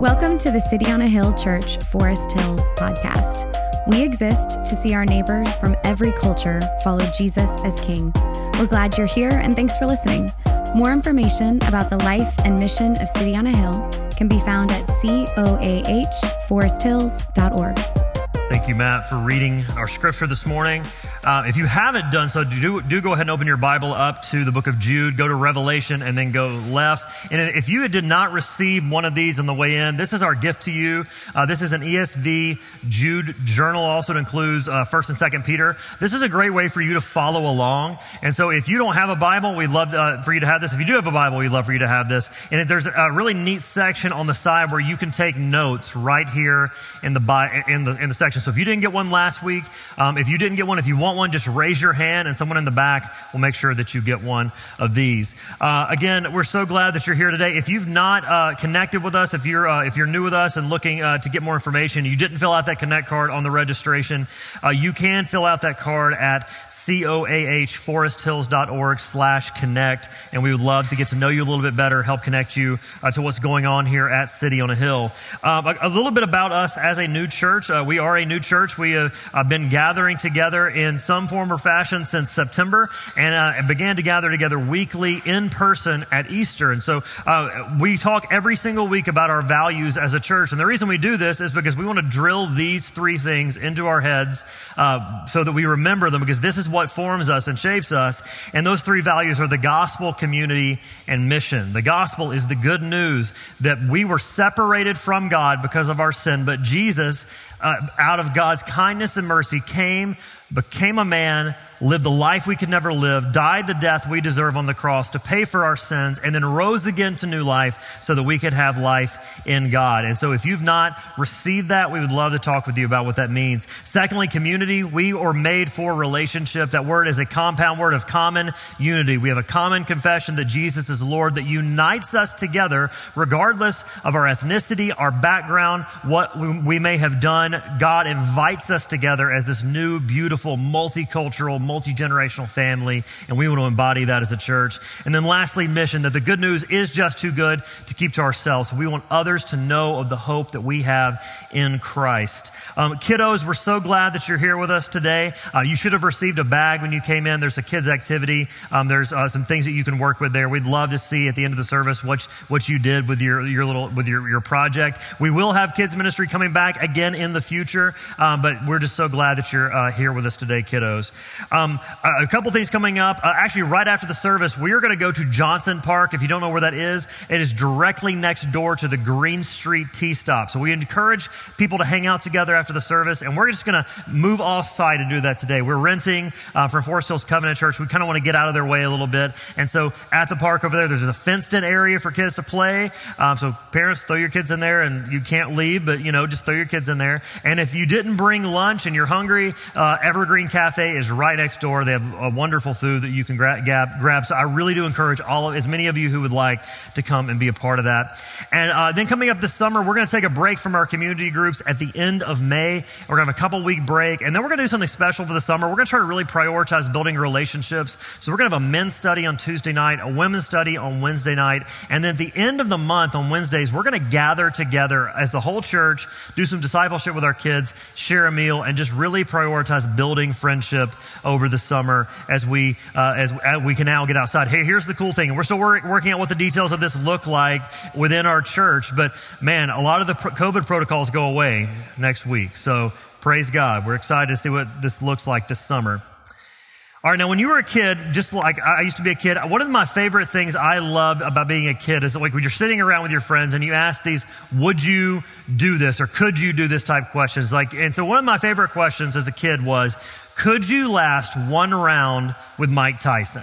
Welcome to the City on a Hill Church Forest Hills podcast. We exist to see our neighbors from every culture follow Jesus as King. We're glad you're here and thanks for listening. More information about the life and mission of City on a Hill can be found at coahforesthills.org. Thank you, Matt, for reading our scripture this morning. Uh, if you haven't done so, do, do go ahead and open your Bible up to the book of Jude, go to Revelation, and then go left. And if you did not receive one of these on the way in, this is our gift to you. Uh, this is an ESV Jude journal. Also, includes uh, 1st and 2nd Peter. This is a great way for you to follow along. And so, if you don't have a Bible, we'd love uh, for you to have this. If you do have a Bible, we'd love for you to have this. And there's a really neat section on the side where you can take notes right here in the, in the, in the section. So, if you didn't get one last week, um, if you didn't get one, if you want want one, just raise your hand, and someone in the back will make sure that you get one of these. Uh, again, we're so glad that you're here today. If you've not uh, connected with us, if you're uh, if you're new with us and looking uh, to get more information, you didn't fill out that connect card on the registration. Uh, you can fill out that card at coahforesthills.org slash connect. And we would love to get to know you a little bit better, help connect you uh, to what's going on here at City on a Hill. Um, a, a, little bit about us as a new church. We are a new church. We have been gathering together in some form or fashion since September and, uh, began to gather together weekly in person at Easter. And so uh, we talk every single week about our values as a church. And the reason we do this is because we want to drill these three things into our heads uh, so that we remember them because this is what forms us and shapes us. And those three values are the gospel, community, and mission. The gospel is the good news that we were separated from God because of our sin, but Jesus, uh, out of God's kindness and mercy, came, became a man, lived the life we could never live, died the death we deserve on the cross to pay for our sins, and then rose again to new life so that we could have life in God. And so if you've not received that, we would love to talk with you about what that means. Secondly, community. We are made for relationship. That word is a compound word of common unity. We have a common confession that Jesus is Lord that unites us together regardless of our ethnicity, our background, what we may have done. God invites us together as this new, beautiful, multicultural, multi generational family, and we want to embody that as a church. And then lastly, mission that the good news is just too good to keep to ourselves. We want others to know of the hope that we have in Christ. Um, kiddos, we're so glad that you're here with us today. Uh, you should have received a bag when you came in. There's a kids' activity. Um, there's uh, some things that you can work with there. We'd love to see at the end of the service what, what you did with your, your little with your, your project. We will have kids ministry coming back again in the future, um, but we're just so glad that you're uh, here with us today, kiddos. Um, a couple things coming up. Uh, actually, right after the service, we are going to go to Johnson Park. If you don't know where that is, it is directly next door to the Green Street T Stop. So we encourage people to hang out together after the service, and we're just going to move off site and do that today. We're renting uh, for Forest Hills Covenant Church. We kind of want to get out of their way a little bit, and so at the park over there, there's a fenced-in area for kids to play. Um, so parents, throw your kids in there, and you can't leave, but you know, just throw your kids in there. And if you didn't bring lunch and you're hungry, uh, Evergreen Cafe is right next door. They have a wonderful food that you can grab, grab. So I really do encourage all of, as many of you who would like to come and be a part of that. And uh, then coming up this summer, we're going to take a break from our community groups at the end of May. We're going to have a couple week break, and then we're going to do something special for the summer. We're going to try to really prioritize building relationships. So we're going to have a men's study on Tuesday night, a women's study on Wednesday night, and then at the end of the month on Wednesdays, we're going to gather together as the whole church, do some discipleship with our kids, share a meal, and just really prioritize building friendship over the summer as we, uh, as, as, we can now get outside. Hey, here's the cool thing. We're still work, working out what the details of this look like within our church, but man, a lot of the COVID protocols go away next week. So praise God. We're excited to see what this looks like this summer. All right, now when you were a kid, just like I used to be a kid, one of my favorite things I loved about being a kid is like when you're sitting around with your friends and you ask these, would you do this or could you do this type questions? Like, and so one of my favorite questions as a kid was, could you last one round with Mike Tyson?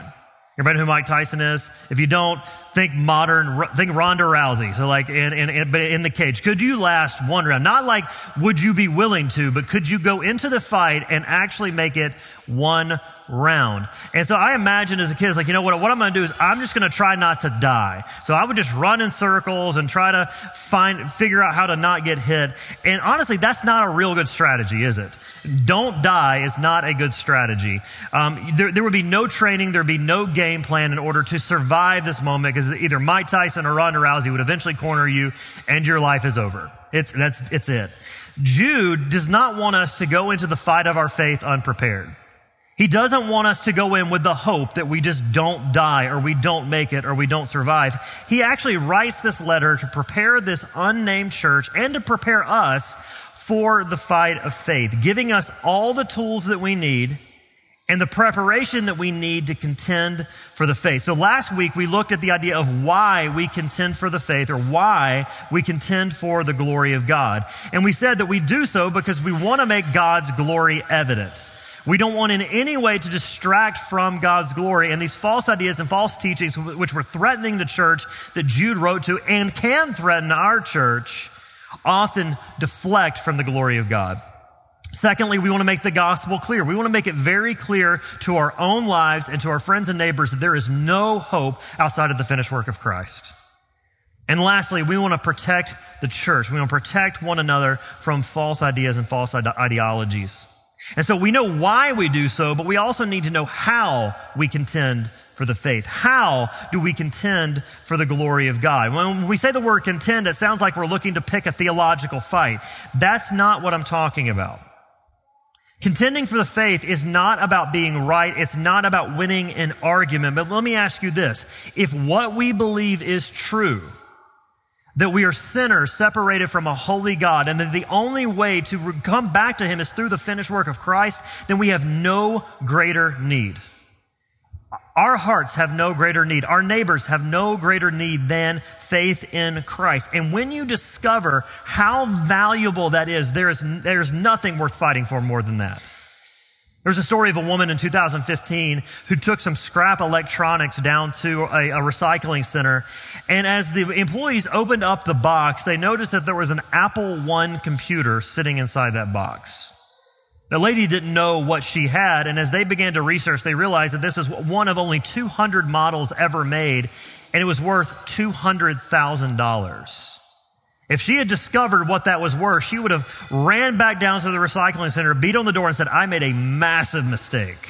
Everybody know who Mike Tyson is? If you don't, think modern, think Ronda Rousey. So like in, in, in, but in the cage. Could you last one round? Not like would you be willing to, but could you go into the fight and actually make it one round? And so I imagine as a kid, like, you know what, what I'm going to do is I'm just going to try not to die. So I would just run in circles and try to find, figure out how to not get hit. And honestly, that's not a real good strategy, is it? Don't die is not a good strategy. Um, there, there would be no training, there would be no game plan in order to survive this moment because either Mike Tyson or Ronda Rousey would eventually corner you and your life is over. It's, that's, it's it. Jude does not want us to go into the fight of our faith unprepared. He doesn't want us to go in with the hope that we just don't die or we don't make it or we don't survive. He actually writes this letter to prepare this unnamed church and to prepare us for the fight of faith, giving us all the tools that we need and the preparation that we need to contend for the faith. So last week we looked at the idea of why we contend for the faith or why we contend for the glory of God. And we said that we do so because we want to make God's glory evident. We don't want in any way to distract from God's glory and these false ideas and false teachings, which were threatening the church that Jude wrote to and can threaten our church, often deflect from the glory of God. Secondly, we want to make the gospel clear. We want to make it very clear to our own lives and to our friends and neighbors that there is no hope outside of the finished work of Christ. And lastly, we want to protect the church. We want to protect one another from false ideas and false ideologies. And so we know why we do so, but we also need to know how we contend for the faith. How do we contend for the glory of God? When we say the word contend, it sounds like we're looking to pick a theological fight. That's not what I'm talking about. Contending for the faith is not about being right. It's not about winning an argument. But let me ask you this. If what we believe is true, that we are sinners separated from a holy God, and that the only way to come back to Him is through the finished work of Christ, then we have no greater need. Our hearts have no greater need. Our neighbors have no greater need than faith in Christ. And when you discover how valuable that is, there is, there is nothing worth fighting for more than that. There's a story of a woman in 2015 who took some scrap electronics down to a, a, recycling center. And as the employees opened up the box, they noticed that there was an Apple I computer sitting inside that box. The lady didn't know what she had, and as they began to research, they realized that this is one of only 200 models ever made, and it was worth $200,000. If she had discovered what that was worth, she would have ran back down to the recycling center, beat on the door, and said, I made a massive mistake.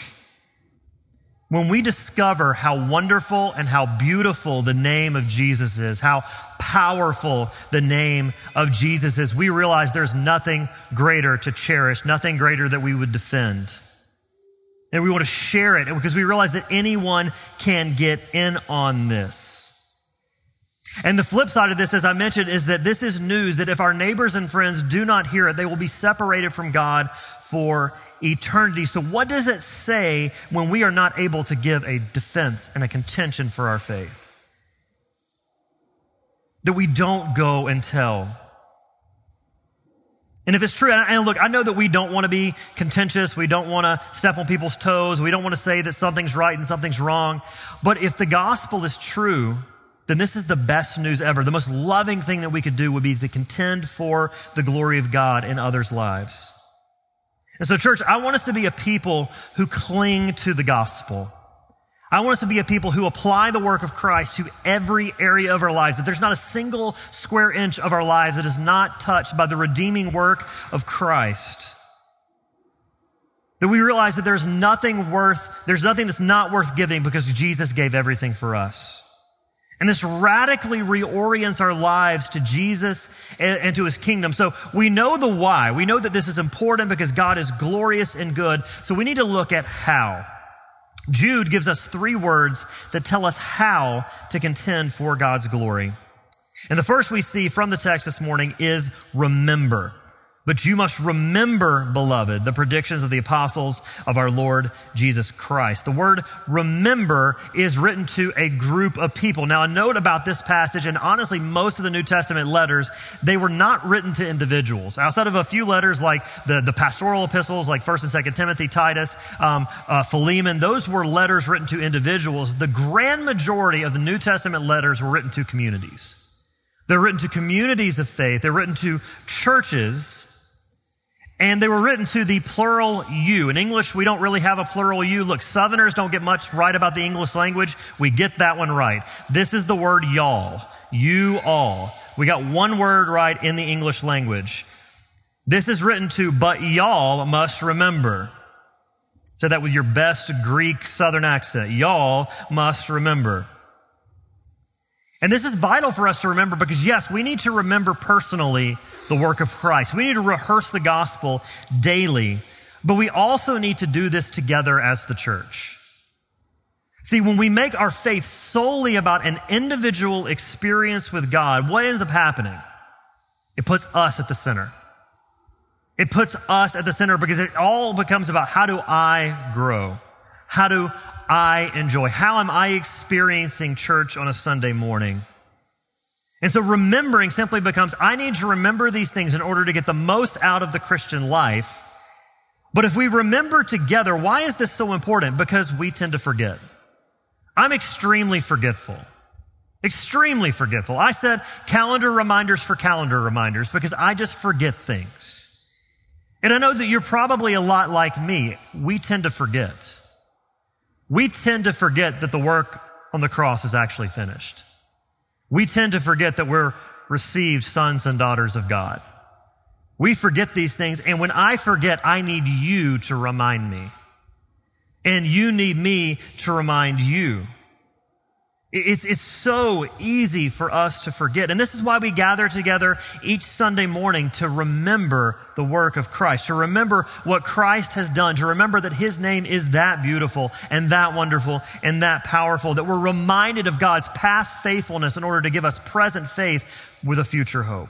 When we discover how wonderful and how beautiful the name of Jesus is, how powerful the name of Jesus is, we realize there's nothing greater to cherish, nothing greater that we would defend. And we want to share it because we realize that anyone can get in on this. And the flip side of this, as I mentioned, is that this is news that if our neighbors and friends do not hear it, they will be separated from God for eternity. So, what does it say when we are not able to give a defense and a contention for our faith? That we don't go and tell. And if it's true, and look, I know that we don't want to be contentious. We don't want to step on people's toes. We don't want to say that something's right and something's wrong. But if the gospel is true, then this is the best news ever. The most loving thing that we could do would be to contend for the glory of God in others' lives. And so, church, I want us to be a people who cling to the gospel. I want us to be a people who apply the work of Christ to every area of our lives, that there's not a single square inch of our lives that is not touched by the redeeming work of Christ. That we realize that there's nothing worth, there's nothing that's not worth giving because Jesus gave everything for us. And this radically reorients our lives to Jesus and, to his kingdom. So we know the why. We know that this is important because God is glorious and good. So we need to look at how. Jude gives us three words that tell us how to contend for God's glory. And the first we see from the text this morning is remember. But you must remember, beloved, the predictions of the apostles of our Lord Jesus Christ. The word remember is written to a group of people. Now, a note about this passage, and honestly, most of the New Testament letters, they were not written to individuals. Outside of a few letters like the, the pastoral epistles, like 1st and 2nd Timothy, Titus, um, uh, Philemon, those were letters written to individuals. The grand majority of the New Testament letters were written to communities. They're written to communities of faith. They're written to churches and they were written to the plural you. In English, we don't really have a plural you. Look, Southerners don't get much right about the English language. We get that one right. This is the word y'all. You all. We got one word right in the English language. This is written to, but y'all must remember. Say that with your best Greek Southern accent. Y'all must remember. And this is vital for us to remember because, yes, we need to remember personally the work of Christ. We need to rehearse the gospel daily, but we also need to do this together as the church. See, when we make our faith solely about an individual experience with God, what ends up happening? It puts us at the center. It puts us at the center because it all becomes about how do I grow? How do I enjoy? How am I experiencing church on a Sunday morning? And so remembering simply becomes I need to remember these things in order to get the most out of the Christian life. But if we remember together, why is this so important? Because we tend to forget. I'm extremely forgetful. Extremely forgetful. I said calendar reminders for calendar reminders because I just forget things. And I know that you're probably a lot like me. We tend to forget. We tend to forget that the work on the cross is actually finished. We tend to forget that we're received sons and daughters of God. We forget these things, and when I forget, I need you to remind me. And you need me to remind you. It's, it's so easy for us to forget. And this is why we gather together each Sunday morning to remember the work of Christ, to remember what Christ has done, to remember that his name is that beautiful and that wonderful and that powerful, that we're reminded of God's past faithfulness in order to give us present faith with a future hope.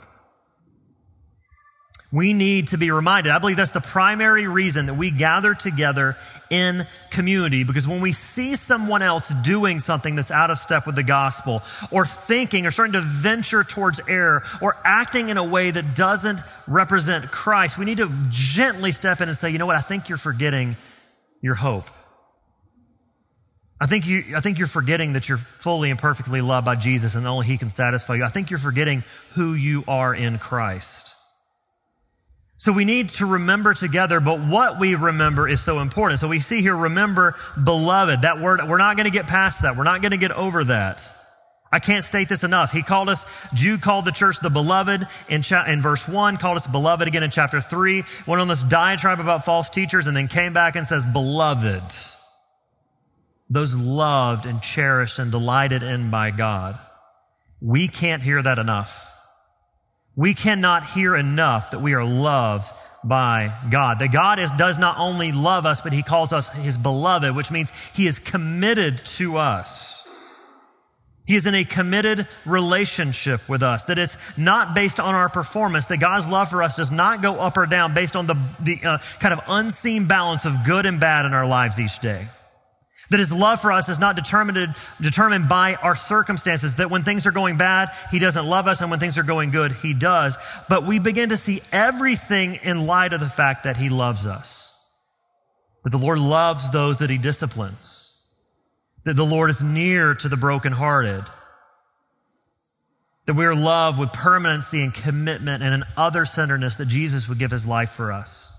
We need to be reminded. I believe that's the primary reason that we gather together in community because when we see someone else doing something that's out of step with the gospel or thinking or starting to venture towards error or acting in a way that doesn't represent Christ, we need to gently step in and say, you know what, I think you're forgetting your hope. I think, you, I think you're forgetting that you're fully and perfectly loved by Jesus and only He can satisfy you. I think you're forgetting who you are in Christ. So we need to remember together, but what we remember is so important. So we see here, remember, beloved. That word, we're not going to get past that. We're not going to get over that. I can't state this enough. He called us, Jude called the church the beloved in, cha- in verse 1, called us beloved again in chapter 3, went on this diatribe about false teachers, and then came back and says, beloved. Those loved and cherished and delighted in by God. We can't hear that enough. We cannot hear enough that we are loved by God. That God is, does not only love us, but He calls us His beloved, which means He is committed to us. He is in a committed relationship with us, that it's not based on our performance, that God's love for us does not go up or down based on the, the uh, kind of unseen balance of good and bad in our lives each day. That his love for us is not determined, determined by our circumstances, that when things are going bad, he doesn't love us, and when things are going good, he does. But we begin to see everything in light of the fact that he loves us. That the Lord loves those that he disciplines. That the Lord is near to the brokenhearted. That we are loved with permanency and commitment and an other centeredness that Jesus would give his life for us.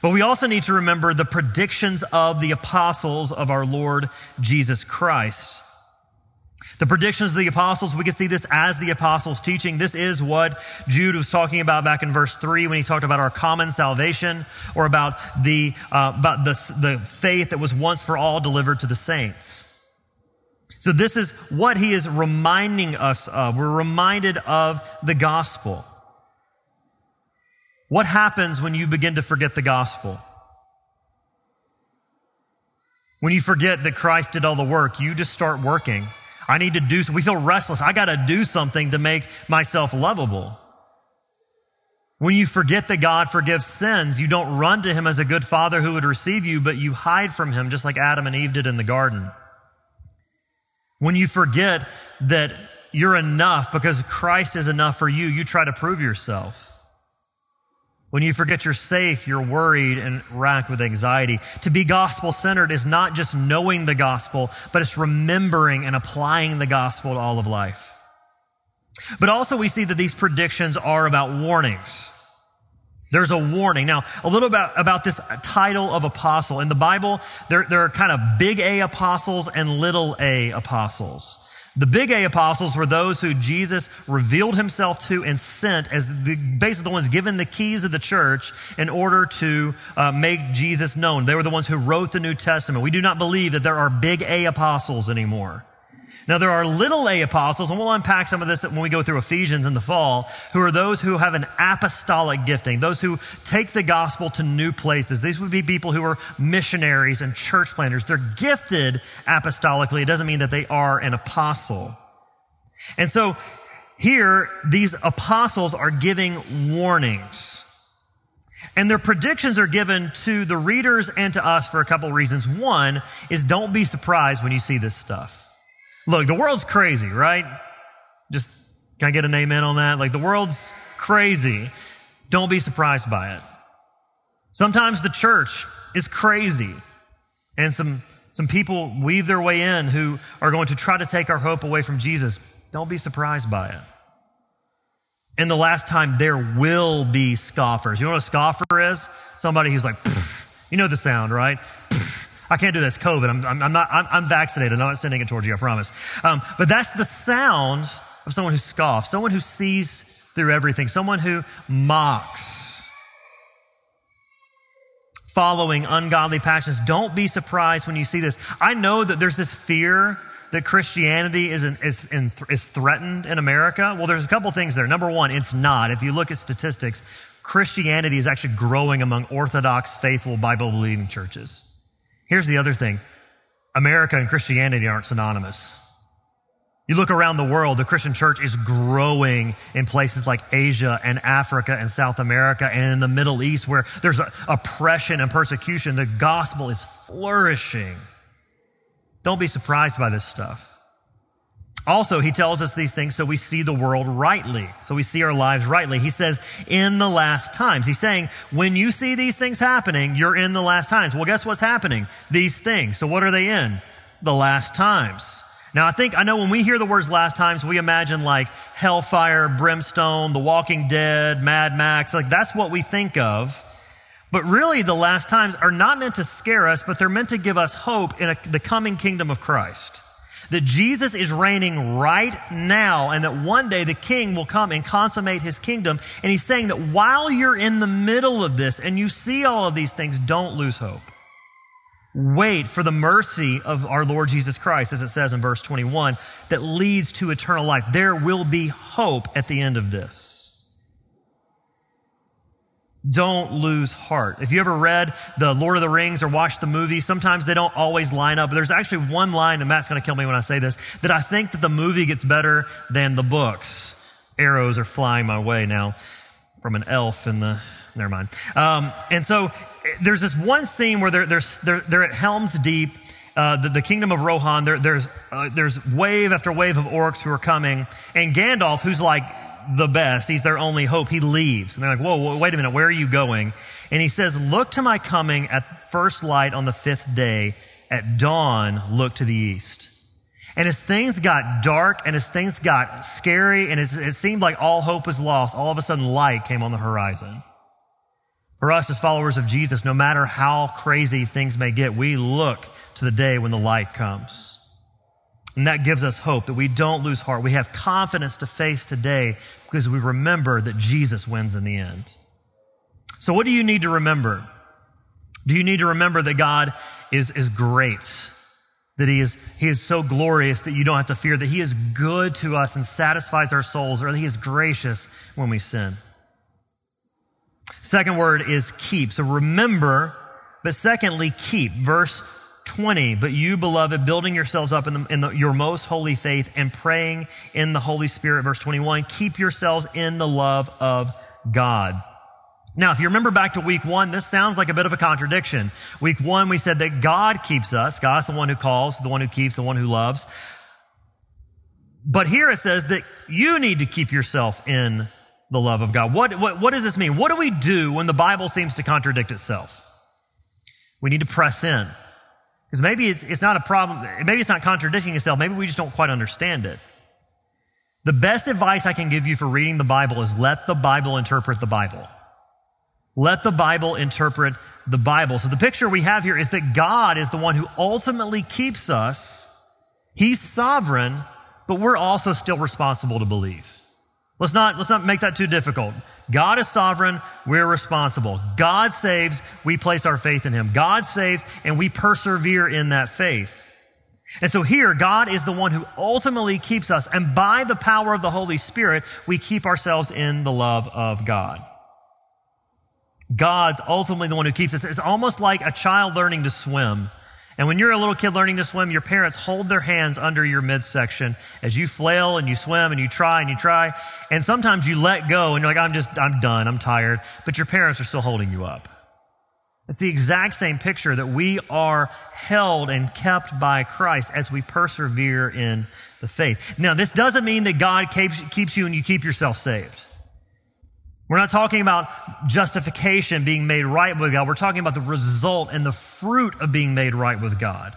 But we also need to remember the predictions of the apostles of our Lord Jesus Christ. The predictions of the apostles, we can see this as the apostles' teaching. This is what Jude was talking about back in verse 3 when he talked about our common salvation or about the, uh, about the, the faith that was once for all delivered to the saints. So, this is what he is reminding us of. We're reminded of the gospel. What happens when you begin to forget the gospel? When you forget that Christ did all the work, you just start working. I need to do, we feel restless. I got to do something to make myself lovable. When you forget that God forgives sins, you don't run to him as a good father who would receive you, but you hide from him just like Adam and Eve did in the garden. When you forget that you're enough because Christ is enough for you, you try to prove yourself. When you forget you're safe, you're worried and racked with anxiety. To be gospel centered is not just knowing the gospel, but it's remembering and applying the gospel to all of life. But also, we see that these predictions are about warnings. There's a warning. Now, a little about, about this title of apostle. In the Bible, there, there are kind of big A apostles and little a apostles. The big A apostles were those who Jesus revealed himself to and sent as the, basically the ones given the keys of the church in order to uh, make Jesus known. They were the ones who wrote the New Testament. We do not believe that there are big A apostles anymore. Now, there are little a apostles, and we'll unpack some of this when we go through Ephesians in the fall, who are those who have an apostolic gifting, those who take the gospel to new places. These would be people who are missionaries and church planters. They're gifted apostolically. It doesn't mean that they are an apostle. And so here, these apostles are giving warnings. And their predictions are given to the readers and to us for a couple of reasons. One is don't be surprised when you see this stuff. Look, the world's crazy, right? Just can I get an amen on that? Like the world's crazy. Don't be surprised by it. Sometimes the church is crazy and some, some people weave their way in who are going to try to take our hope away from Jesus. Don't be surprised by it. And the last time, there will be scoffers. You know what a scoffer is? Somebody who's like, you know the sound, right? I can't do this. COVID. I'm, I'm, I'm not, I'm, I'm, vaccinated. I'm not sending it towards you, I promise. Um, but that's the sound of someone who scoffs, someone who sees through everything, someone who mocks, following ungodly passions. Don't be surprised when you see this. I know that there's this fear that Christianity is, in, is, in, is threatened in America. Well, there's a couple things there. Number one, it's not. If you look at statistics, Christianity is actually growing among Orthodox, faithful, Bible believing churches. Here's the other thing America and Christianity aren't synonymous. You look around the world, the Christian church is growing in places like Asia and Africa and South America and in the Middle East where there's oppression and persecution. The gospel is flourishing. Don't be surprised by this stuff. Also, he tells us these things so we see the world rightly, so we see our lives rightly. He says, in the last times. He's saying, when you see these things happening, you're in the last times. Well, guess what's happening? These things. So, what are they in? The last times. Now, I think, I know when we hear the words last times, we imagine like hellfire, brimstone, the walking dead, Mad Max. Like, that's what we think of. But really, the last times are not meant to scare us, but they're meant to give us hope in a, the coming kingdom of Christ that Jesus is reigning right now and that one day the king will come and consummate his kingdom. And he's saying that while you're in the middle of this and you see all of these things, don't lose hope. Wait for the mercy of our Lord Jesus Christ, as it says in verse 21, that leads to eternal life. There will be hope at the end of this don't lose heart. If you ever read the Lord of the Rings or watched the movie, sometimes they don't always line up. But There's actually one line, and Matt's going to kill me when I say this, that I think that the movie gets better than the books. Arrows are flying my way now from an elf in the, never mind. Um, and so there's this one scene where they're, they're, they're, at Helm's Deep, uh, the, the, kingdom of Rohan. There, there's, uh, there's wave after wave of orcs who are coming, and Gandalf, who's like the best. He's their only hope. He leaves. And they're like, whoa, wait a minute, where are you going? And he says, Look to my coming at first light on the fifth day. At dawn, look to the east. And as things got dark and as things got scary and it seemed like all hope was lost, all of a sudden light came on the horizon. For us as followers of Jesus, no matter how crazy things may get, we look to the day when the light comes. And that gives us hope that we don't lose heart. We have confidence to face today because we remember that Jesus wins in the end. So, what do you need to remember? Do you need to remember that God is, is great? That he is, he is so glorious that you don't have to fear, that He is good to us and satisfies our souls, or that He is gracious when we sin. Second word is keep. So remember, but secondly, keep. Verse 20, but you, beloved, building yourselves up in, the, in the, your most holy faith and praying in the Holy Spirit, verse 21, keep yourselves in the love of God. Now, if you remember back to week one, this sounds like a bit of a contradiction. Week one, we said that God keeps us. God's the one who calls, the one who keeps, the one who loves. But here it says that you need to keep yourself in the love of God. What, what, what does this mean? What do we do when the Bible seems to contradict itself? We need to press in. Because maybe it's, it's not a problem, maybe it's not contradicting itself, maybe we just don't quite understand it. The best advice I can give you for reading the Bible is let the Bible interpret the Bible. Let the Bible interpret the Bible. So the picture we have here is that God is the one who ultimately keeps us. He's sovereign, but we're also still responsible to believe. Let's not, let's not make that too difficult. God is sovereign, we're responsible. God saves, we place our faith in Him. God saves, and we persevere in that faith. And so here, God is the one who ultimately keeps us, and by the power of the Holy Spirit, we keep ourselves in the love of God. God's ultimately the one who keeps us. It's almost like a child learning to swim. And when you're a little kid learning to swim, your parents hold their hands under your midsection as you flail and you swim and you try and you try. And sometimes you let go and you're like, I'm just, I'm done, I'm tired. But your parents are still holding you up. It's the exact same picture that we are held and kept by Christ as we persevere in the faith. Now, this doesn't mean that God keeps, keeps you and you keep yourself saved. We're not talking about justification, being made right with God. We're talking about the result and the fruit of being made right with God.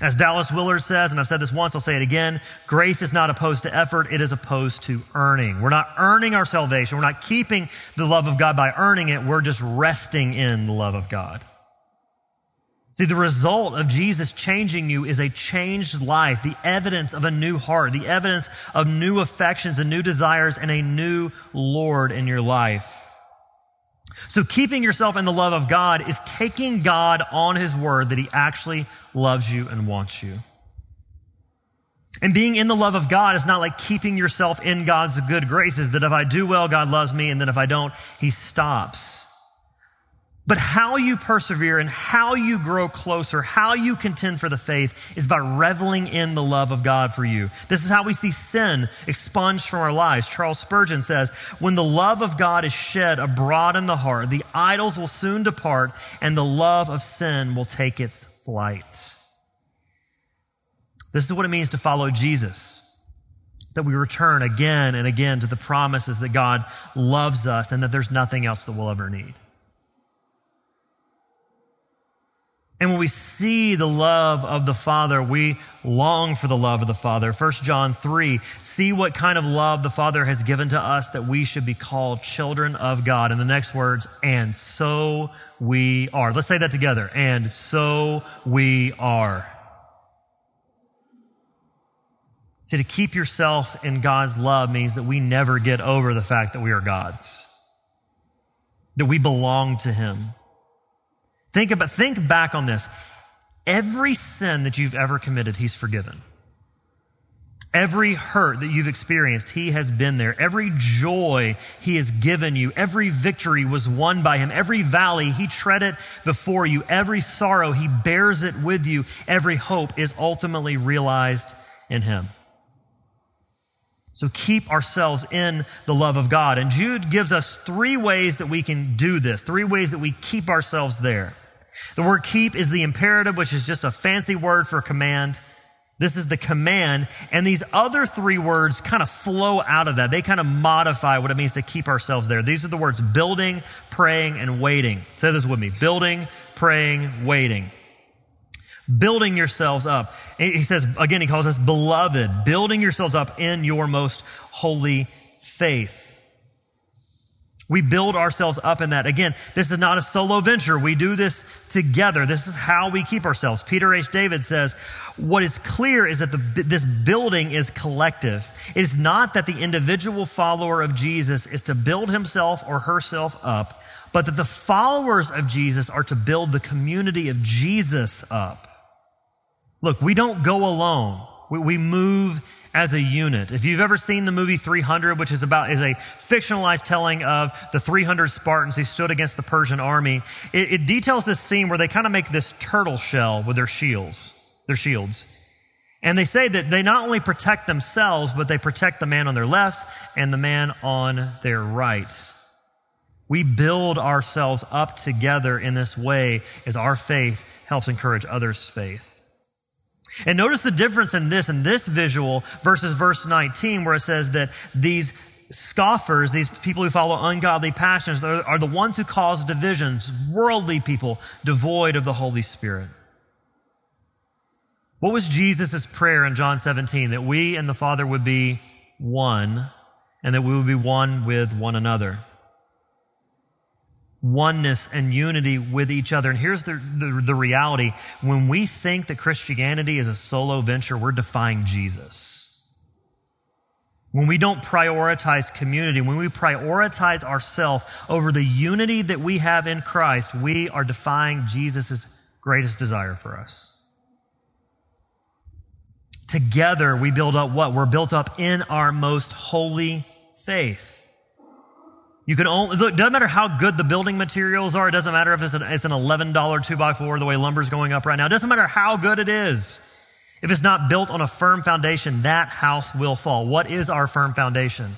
As Dallas Willard says, and I've said this once, I'll say it again grace is not opposed to effort, it is opposed to earning. We're not earning our salvation. We're not keeping the love of God by earning it. We're just resting in the love of God. See, the result of Jesus changing you is a changed life, the evidence of a new heart, the evidence of new affections and new desires and a new Lord in your life. So, keeping yourself in the love of God is taking God on His word that He actually loves you and wants you. And being in the love of God is not like keeping yourself in God's good graces, that if I do well, God loves me, and then if I don't, He stops. But how you persevere and how you grow closer, how you contend for the faith is by reveling in the love of God for you. This is how we see sin expunged from our lives. Charles Spurgeon says, When the love of God is shed abroad in the heart, the idols will soon depart and the love of sin will take its flight. This is what it means to follow Jesus. That we return again and again to the promises that God loves us and that there's nothing else that we'll ever need. And when we see the love of the Father, we long for the love of the Father. 1 John 3, see what kind of love the Father has given to us that we should be called children of God. And the next words, and so we are. Let's say that together. And so we are. See, to keep yourself in God's love means that we never get over the fact that we are God's, that we belong to Him Think about, think back on this. Every sin that you've ever committed, he's forgiven. Every hurt that you've experienced, he has been there. Every joy he has given you, every victory was won by him. Every valley, he tread it before you. Every sorrow, he bears it with you. Every hope is ultimately realized in him. So keep ourselves in the love of God. And Jude gives us three ways that we can do this, three ways that we keep ourselves there. The word keep is the imperative, which is just a fancy word for command. This is the command. And these other three words kind of flow out of that. They kind of modify what it means to keep ourselves there. These are the words building, praying, and waiting. Say this with me building, praying, waiting building yourselves up. He says, again, he calls us beloved, building yourselves up in your most holy faith. We build ourselves up in that. Again, this is not a solo venture. We do this together. This is how we keep ourselves. Peter H. Davids says, What is clear is that the, this building is collective. It is not that the individual follower of Jesus is to build himself or herself up, but that the followers of Jesus are to build the community of Jesus up. Look, we don't go alone. We, we move as a unit. If you've ever seen the movie 300, which is about is a fictionalized telling of the 300 Spartans who stood against the Persian army, it, it details this scene where they kind of make this turtle shell with their shields, their shields. And they say that they not only protect themselves, but they protect the man on their left and the man on their right. We build ourselves up together in this way as our faith helps encourage others' faith. And notice the difference in this and this visual versus verse 19, where it says that these scoffers, these people who follow ungodly passions, are the ones who cause divisions, worldly people devoid of the Holy Spirit. What was Jesus' prayer in John 17? That we and the Father would be one and that we would be one with one another oneness and unity with each other. And here's the, the, the, reality when we think that Christianity is a solo venture, we're defying Jesus. when we don't prioritize community, when we prioritize ourselves over the unity that we have in Christ, we are defying Jesus' greatest desire for us. Together, we build up what? We're built up in our most holy faith. You can only, look, doesn't matter how good the building materials are. It doesn't matter if it's an, it's an $11 two by four, the way lumber's going up right now. It doesn't matter how good it is. If it's not built on a firm foundation, that house will fall. What is our firm foundation?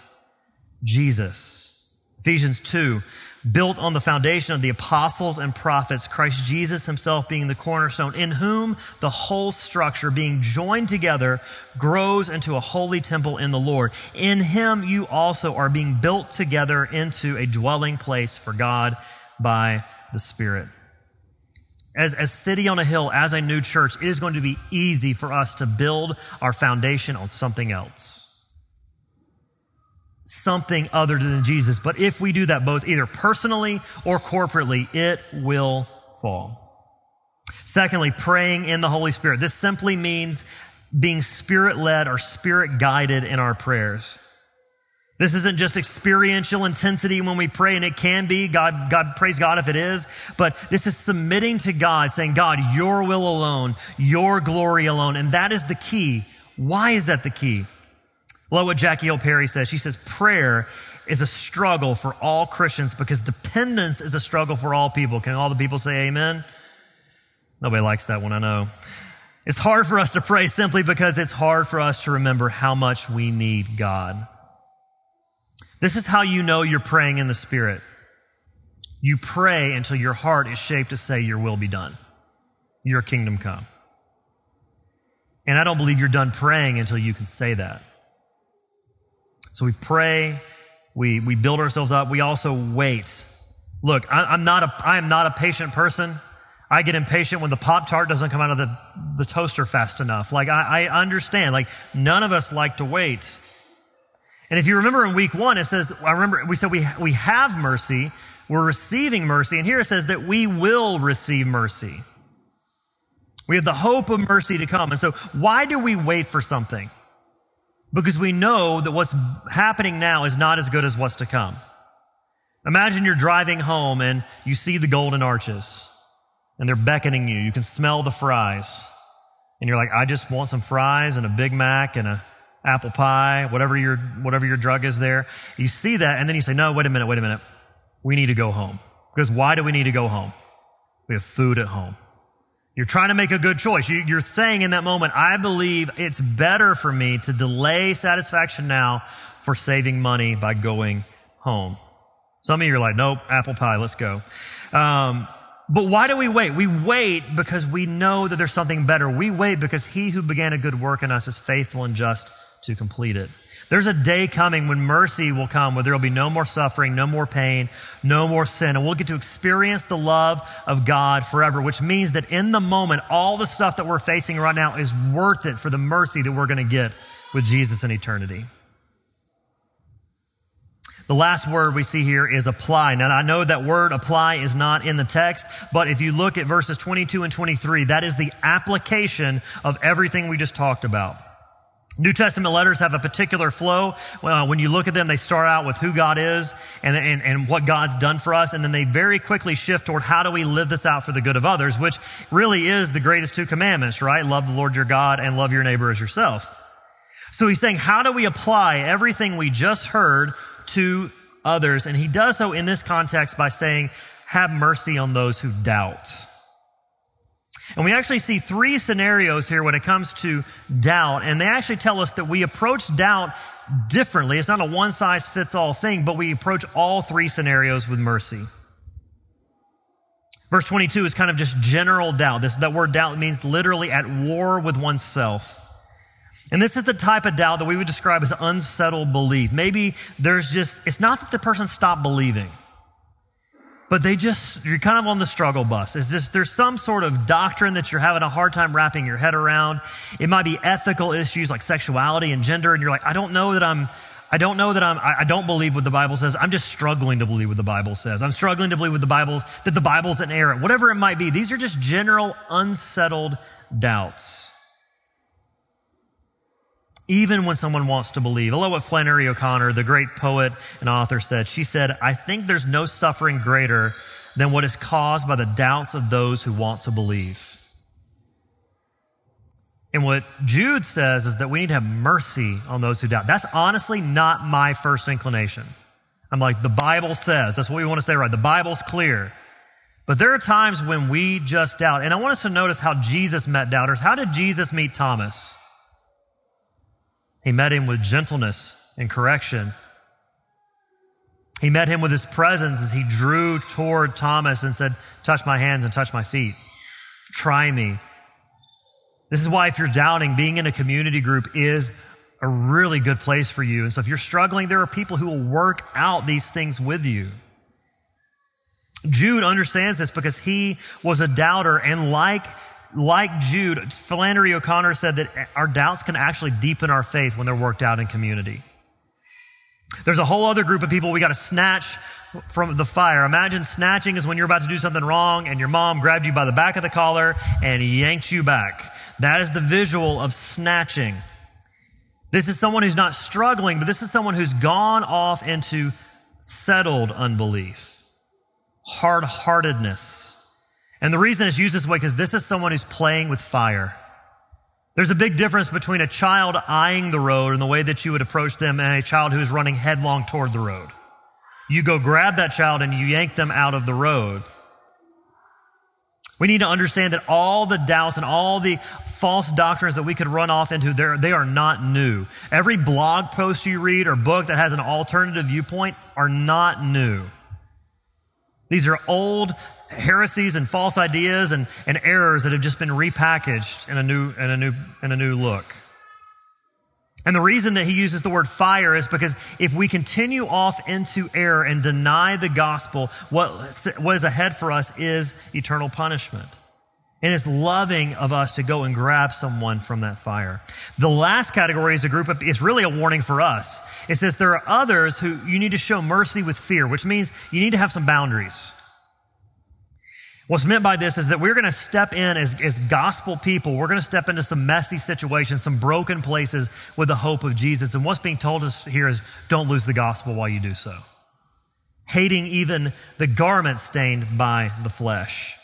Jesus. Ephesians 2 built on the foundation of the apostles and prophets, Christ Jesus himself being the cornerstone, in whom the whole structure, being joined together, grows into a holy temple in the Lord. In him you also are being built together into a dwelling place for God by the Spirit. As a city on a hill, as a new church, it is going to be easy for us to build our foundation on something else something other than Jesus. But if we do that both either personally or corporately, it will fall. Secondly, praying in the Holy Spirit. This simply means being spirit led or spirit guided in our prayers. This isn't just experiential intensity when we pray, and it can be. God, God, praise God if it is. But this is submitting to God, saying, God, your will alone, your glory alone. And that is the key. Why is that the key? Love what Jackie Hill Perry says. She says, prayer is a struggle for all Christians because dependence is a struggle for all people. Can all the people say amen? Nobody likes that one, I know. It's hard for us to pray simply because it's hard for us to remember how much we need God. This is how you know you're praying in the Spirit. You pray until your heart is shaped to say, Your will be done, your kingdom come. And I don't believe you're done praying until you can say that. So we pray, we, we build ourselves up, we also wait. Look, I, am not a, I am not a patient person. I get impatient when the Pop Tart doesn't come out of the, the toaster fast enough. Like, I, I understand. Like, none of us like to wait. And if you remember in week one, it says, I remember we said we, we have mercy, we're receiving mercy. And here it says that we will receive mercy. We have the hope of mercy to come. And so, why do we wait for something? Because we know that what's happening now is not as good as what's to come. Imagine you're driving home and you see the golden arches and they're beckoning you. You can smell the fries. And you're like, I just want some fries and a Big Mac and a apple pie, whatever your, whatever your drug is there. You see that and then you say, no, wait a minute, wait a minute. We need to go home. Because why do we need to go home? We have food at home. You're trying to make a good choice. You're saying in that moment, I believe it's better for me to delay satisfaction now for saving money by going home. Some of you are like, nope, apple pie, let's go. Um, but why do we wait? We wait because we know that there's something better. We wait because he who began a good work in us is faithful and just to complete it. There's a day coming when mercy will come, where there will be no more suffering, no more pain, no more sin. And we'll get to experience the love of God forever, which means that in the moment, all the stuff that we're facing right now is worth it for the mercy that we're going to get with Jesus in eternity. The last word we see here is apply. Now, I know that word apply is not in the text, but if you look at verses 22 and 23, that is the application of everything we just talked about. New Testament letters have a particular flow. Well, when you look at them, they start out with who God is and, and, and what God's done for us, and then they very quickly shift toward how do we live this out for the good of others, which really is the greatest two commandments, right? Love the Lord your God and love your neighbor as yourself. So he's saying, how do we apply everything we just heard to others? And he does so in this context by saying, have mercy on those who doubt. And we actually see three scenarios here when it comes to doubt. And they actually tell us that we approach doubt differently. It's not a one size fits all thing, but we approach all three scenarios with mercy. Verse 22 is kind of just general doubt. This, that word doubt means literally at war with oneself. And this is the type of doubt that we would describe as unsettled belief. Maybe there's just, it's not that the person stopped believing but they just, you're kind of on the struggle bus. It's just, there's some sort of doctrine that you're having a hard time wrapping your head around. It might be ethical issues like sexuality and gender, and you're like, I don't know that I'm, I don't know that I'm, I don't believe what the Bible says. I'm just struggling to believe what the Bible says. I'm struggling to believe what the Bible's, that the Bible's inerrant. Whatever it might be, these are just general unsettled doubts. Even when someone wants to believe. I love what Flannery O'Connor, the great poet and author, said. She said, I think there's no suffering greater than what is caused by the doubts of those who want to believe. And what Jude says is that we need to have mercy on those who doubt. That's honestly not my first inclination. I'm like, the Bible says. That's what we want to say, right? The Bible's clear. But there are times when we just doubt. And I want us to notice how Jesus met doubters. How did Jesus meet Thomas? He met him with gentleness and correction. He met him with his presence as he drew toward Thomas and said, Touch my hands and touch my feet. Try me. This is why, if you're doubting, being in a community group is a really good place for you. And so, if you're struggling, there are people who will work out these things with you. Jude understands this because he was a doubter, and like like Jude, Flannery O'Connor said that our doubts can actually deepen our faith when they're worked out in community. There's a whole other group of people we got to snatch from the fire. Imagine snatching is when you're about to do something wrong and your mom grabbed you by the back of the collar and yanked you back. That is the visual of snatching. This is someone who's not struggling, but this is someone who's gone off into settled unbelief, hard heartedness and the reason it's used this way because this is someone who's playing with fire. There's a big difference between a child eyeing the road and the way that you would approach them and a child who is running headlong toward the road. You go grab that child and you yank them out of the road. We need to understand that all the doubts and all the false doctrines that we could run off into, they are not new. Every blog post you read or book that has an alternative viewpoint are not new. These are old heresies and false ideas and, and errors that have just been repackaged in a new in a new in a new look. And the reason that he uses the word fire is because if we continue off into error and deny the gospel, what, what is ahead for us is eternal punishment. And it's loving of us to go and grab someone from that fire. The last category is a group of, it's really a warning for us. It says there are others who you need to show mercy with fear, which means you need to have some boundaries. What's meant by this is that we're going to step in as, as gospel people. We're going to step into some messy situations, some broken places with the hope of Jesus. And what's being told us here is don't lose the gospel while you do so. Hating even the garment stained by the flesh.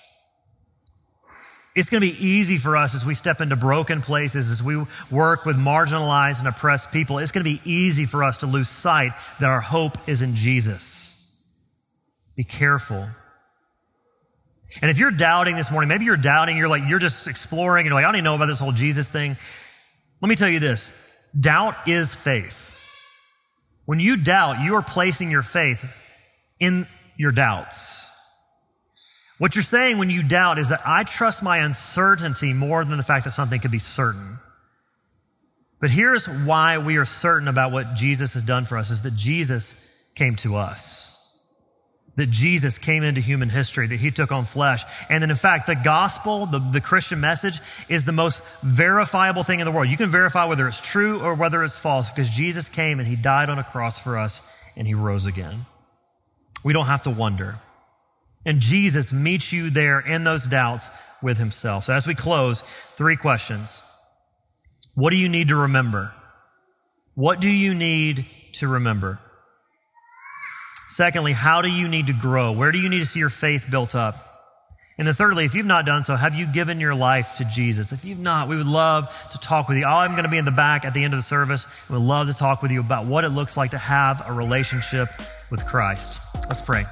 It's going to be easy for us as we step into broken places, as we work with marginalized and oppressed people. It's going to be easy for us to lose sight that our hope is in Jesus. Be careful and if you're doubting this morning, maybe you're doubting, you're like, you're just exploring, and you're like, I don't even know about this whole Jesus thing. Let me tell you this doubt is faith. When you doubt, you are placing your faith in your doubts. What you're saying when you doubt is that I trust my uncertainty more than the fact that something could be certain. But here's why we are certain about what Jesus has done for us is that Jesus came to us that Jesus came into human history, that he took on flesh. And then, in fact, the gospel, the, the Christian message, is the most verifiable thing in the world. You can verify whether it's true or whether it's false because Jesus came and he died on a cross for us and he rose again. We don't have to wonder. And Jesus meets you there in those doubts with himself. So, as we close, three questions What do you need to remember? What do you need to remember? Secondly, how do you need to grow? Where do you need to see your faith built up? And then thirdly, if you've not done so, have you given your life to Jesus? If you've not, we would love to talk with you. I'm going to be in the back at the end of the service. We would love to talk with you about what it looks like to have a relationship with Christ. Let's pray.